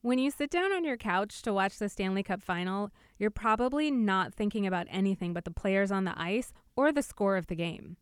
When you sit down on your couch to watch the Stanley Cup final, you're probably not thinking about anything but the players on the ice or the score of the game.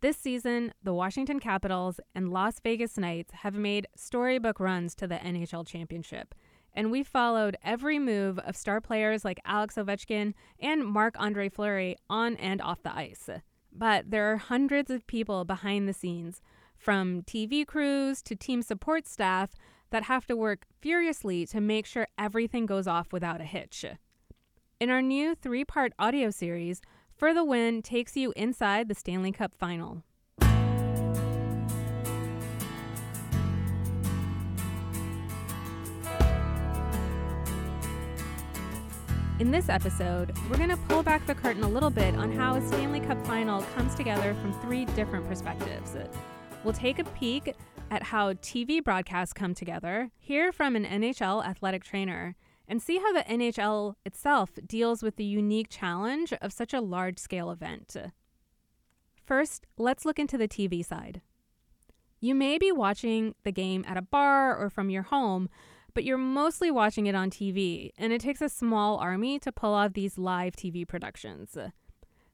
This season, the Washington Capitals and Las Vegas Knights have made storybook runs to the NHL championship, and we followed every move of star players like Alex Ovechkin and Marc Andre Fleury on and off the ice. But there are hundreds of people behind the scenes, from TV crews to team support staff, that have to work furiously to make sure everything goes off without a hitch. In our new three part audio series, For the Win takes you inside the Stanley Cup final. In this episode, we're going to pull back the curtain a little bit on how a Stanley Cup final comes together from three different perspectives. We'll take a peek at how TV broadcasts come together, hear from an NHL athletic trainer, and see how the NHL itself deals with the unique challenge of such a large scale event. First, let's look into the TV side. You may be watching the game at a bar or from your home, but you're mostly watching it on TV, and it takes a small army to pull off these live TV productions.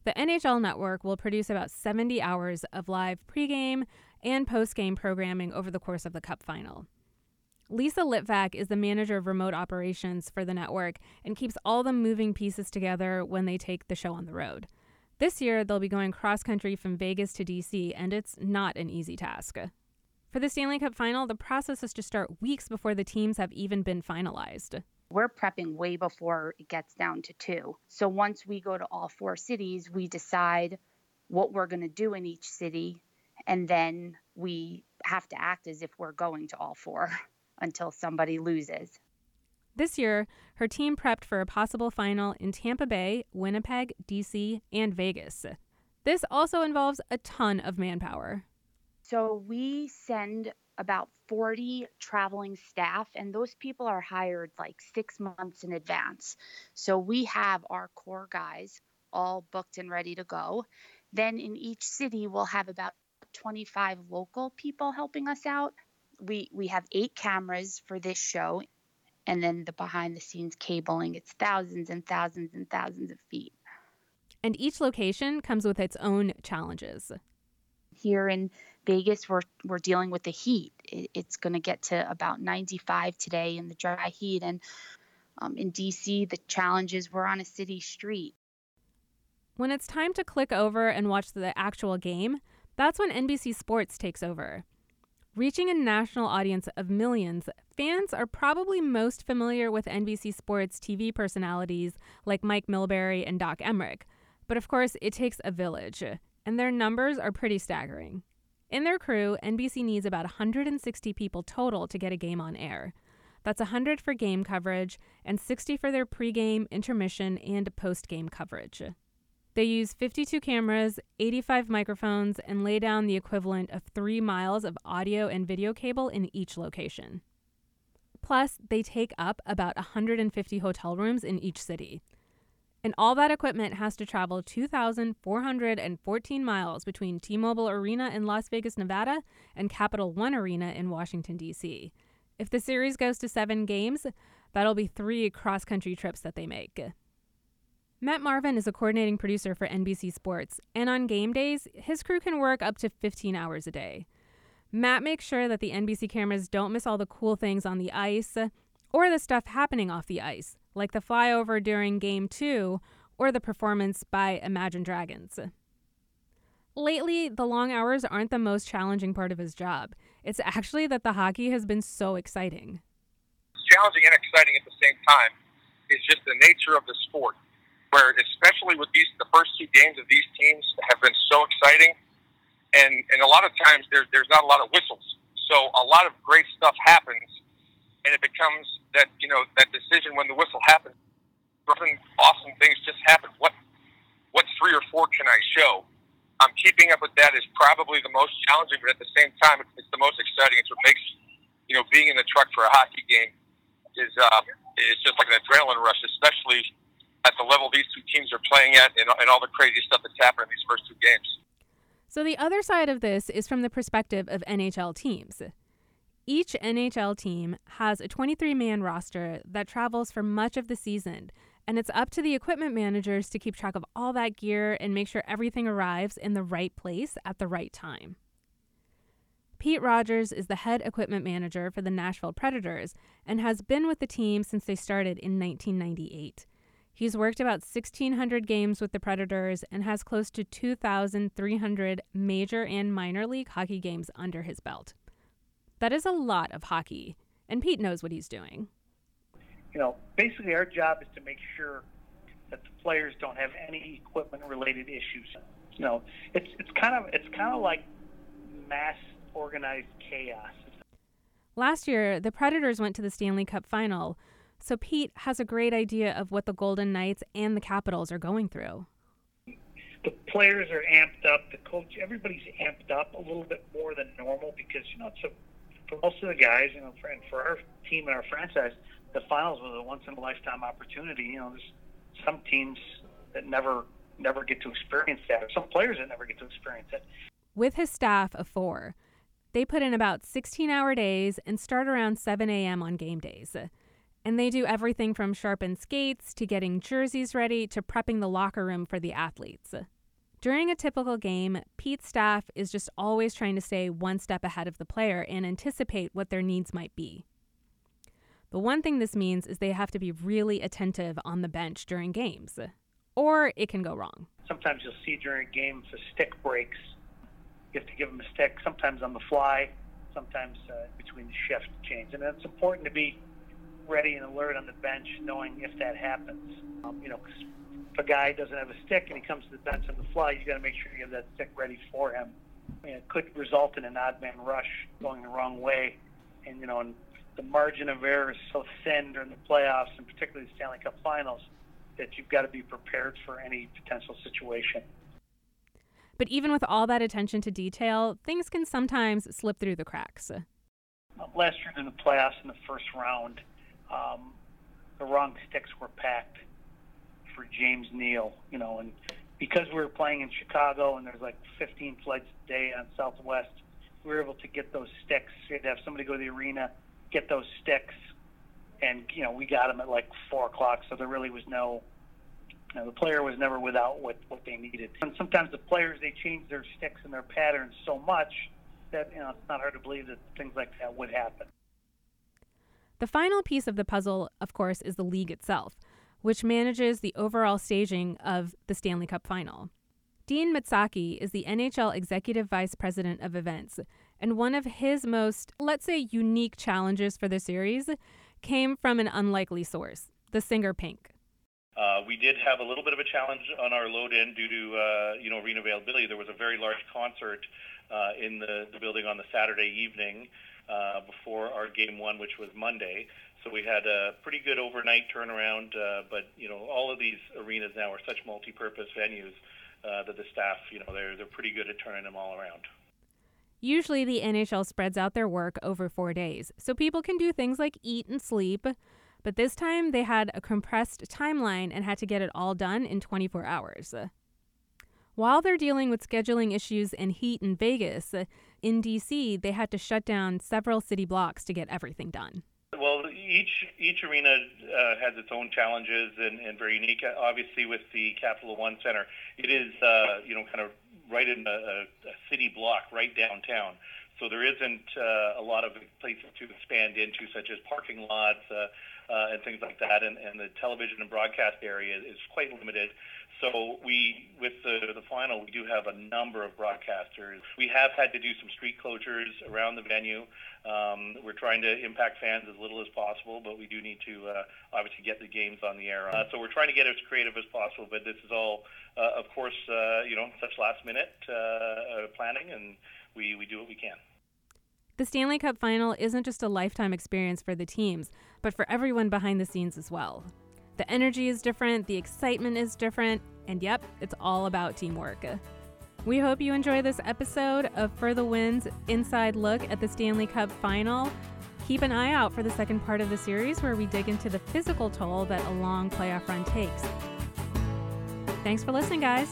The NHL network will produce about 70 hours of live pregame and post-game programming over the course of the Cup final. Lisa Litvak is the manager of remote operations for the network and keeps all the moving pieces together when they take the show on the road. This year, they'll be going cross country from Vegas to DC, and it's not an easy task. For the Stanley Cup final, the process is to start weeks before the teams have even been finalized. We're prepping way before it gets down to two. So once we go to all four cities, we decide what we're going to do in each city, and then we have to act as if we're going to all four until somebody loses. This year, her team prepped for a possible final in Tampa Bay, Winnipeg, DC, and Vegas. This also involves a ton of manpower. So we send about 40 traveling staff, and those people are hired like six months in advance. So we have our core guys all booked and ready to go. Then in each city, we'll have about 25 local people helping us out. We we have eight cameras for this show, and then the behind the scenes cabling. It's thousands and thousands and thousands of feet. And each location comes with its own challenges. Here in Vegas, we're we're dealing with the heat. It, it's going to get to about 95 today in the dry heat, and um, in DC, the challenges we're on a city street. When it's time to click over and watch the actual game, that's when NBC Sports takes over. Reaching a national audience of millions, fans are probably most familiar with NBC Sports TV personalities like Mike Milbury and Doc Emrick. But of course, it takes a village, and their numbers are pretty staggering. In their crew, NBC needs about 160 people total to get a game on air. That's 100 for game coverage and 60 for their pregame, intermission, and postgame coverage. They use 52 cameras, 85 microphones, and lay down the equivalent of three miles of audio and video cable in each location. Plus, they take up about 150 hotel rooms in each city. And all that equipment has to travel 2,414 miles between T Mobile Arena in Las Vegas, Nevada, and Capital One Arena in Washington, D.C. If the series goes to seven games, that'll be three cross country trips that they make. Matt Marvin is a coordinating producer for NBC Sports, and on game days, his crew can work up to 15 hours a day. Matt makes sure that the NBC cameras don't miss all the cool things on the ice or the stuff happening off the ice like the flyover during Game 2 or the performance by Imagine Dragons. Lately, the long hours aren't the most challenging part of his job. It's actually that the hockey has been so exciting. Challenging and exciting at the same time is just the nature of the sport, where especially with these the first two games of these teams have been so exciting, and and a lot of times there, there's not a lot of whistles, so a lot of great stuff happens, and it becomes that you know that decision when the whistle happens. Certain awesome things just happen. What what three or four can I show? Um, keeping up with that is probably the most challenging, but at the same time, it's, it's the most exciting. It's what makes you know being in the truck for a hockey game is uh, is just like an adrenaline rush, especially at the level these two teams are playing at, and, and all the crazy stuff that's happened in these first two games. So the other side of this is from the perspective of NHL teams. Each NHL team has a 23 man roster that travels for much of the season, and it's up to the equipment managers to keep track of all that gear and make sure everything arrives in the right place at the right time. Pete Rogers is the head equipment manager for the Nashville Predators and has been with the team since they started in 1998. He's worked about 1,600 games with the Predators and has close to 2,300 major and minor league hockey games under his belt. That is a lot of hockey, and Pete knows what he's doing. You know, basically, our job is to make sure that the players don't have any equipment-related issues. You know, it's it's kind of it's kind of like mass organized chaos. Last year, the Predators went to the Stanley Cup final, so Pete has a great idea of what the Golden Knights and the Capitals are going through. The players are amped up. The coach, everybody's amped up a little bit more than normal because you know it's a, for most of the guys, you know, for, and for our team and our franchise, the finals was a once in a lifetime opportunity. You know, there's some teams that never never get to experience that, or some players that never get to experience it. With his staff of four, they put in about 16 hour days and start around 7 a.m. on game days. And they do everything from sharpen skates to getting jerseys ready to prepping the locker room for the athletes. During a typical game, Pete's staff is just always trying to stay one step ahead of the player and anticipate what their needs might be. The one thing this means is they have to be really attentive on the bench during games, or it can go wrong. Sometimes you'll see during a game the stick breaks you have to give them a stick, sometimes on the fly, sometimes uh, between the shift change. And it's important to be ready and alert on the bench, knowing if that happens. Um, you know, if a guy doesn't have a stick and he comes to the bench on the fly, you got to make sure you have that stick ready for him. I mean, it could result in an odd man rush going the wrong way, and you know, and the margin of error is so thin during the playoffs, and particularly the Stanley Cup Finals, that you've got to be prepared for any potential situation. But even with all that attention to detail, things can sometimes slip through the cracks. Last year in the playoffs in the first round, um, the wrong sticks were packed for James Neal, you know, and because we were playing in Chicago and there's like 15 flights a day on Southwest, we were able to get those sticks. We had to have somebody go to the arena, get those sticks, and you know we got them at like four o'clock, so there really was no you know, the player was never without what, what they needed. And sometimes the players, they change their sticks and their patterns so much that, you know, it's not hard to believe that things like that would happen. The final piece of the puzzle, of course, is the league itself, which manages the overall staging of the Stanley Cup final. Dean Matsuzaki is the NHL Executive Vice President of Events, and one of his most, let's say, unique challenges for the series came from an unlikely source the singer Pink. Uh, we did have a little bit of a challenge on our load in due to uh, you know arena availability. There was a very large concert uh, in the, the building on the Saturday evening uh, before our game one, which was Monday. So we had a pretty good overnight turnaround. Uh, but you know all of these arenas now are such multi-purpose venues uh, that the staff you know they're they're pretty good at turning them all around. Usually, the NHL spreads out their work over four days, so people can do things like eat and sleep but this time they had a compressed timeline and had to get it all done in 24 hours. While they're dealing with scheduling issues and heat in Vegas, in DC, they had to shut down several city blocks to get everything done. Well, each each arena uh, has its own challenges and, and very unique. Obviously, with the Capital One Center, it is uh, you know kind of right in a, a city block, right downtown. So there isn't uh, a lot of places to expand into, such as parking lots uh, uh, and things like that. And, and the television and broadcast area is quite limited. So we, with the, the final, we do have a number of broadcasters. We have had to do some street closures around the venue. Um, we're trying to impact fans as little as possible, but we do need to uh, obviously get the games on the air. Uh, so we're trying to get as creative as possible. But this is all, uh, of course, uh, you know, such last minute uh, uh, planning and we, we do what we can. The Stanley Cup final isn't just a lifetime experience for the teams, but for everyone behind the scenes as well. The energy is different, the excitement is different, and yep, it's all about teamwork. We hope you enjoy this episode of For the Win's Inside Look at the Stanley Cup final. Keep an eye out for the second part of the series where we dig into the physical toll that a long playoff run takes. Thanks for listening, guys.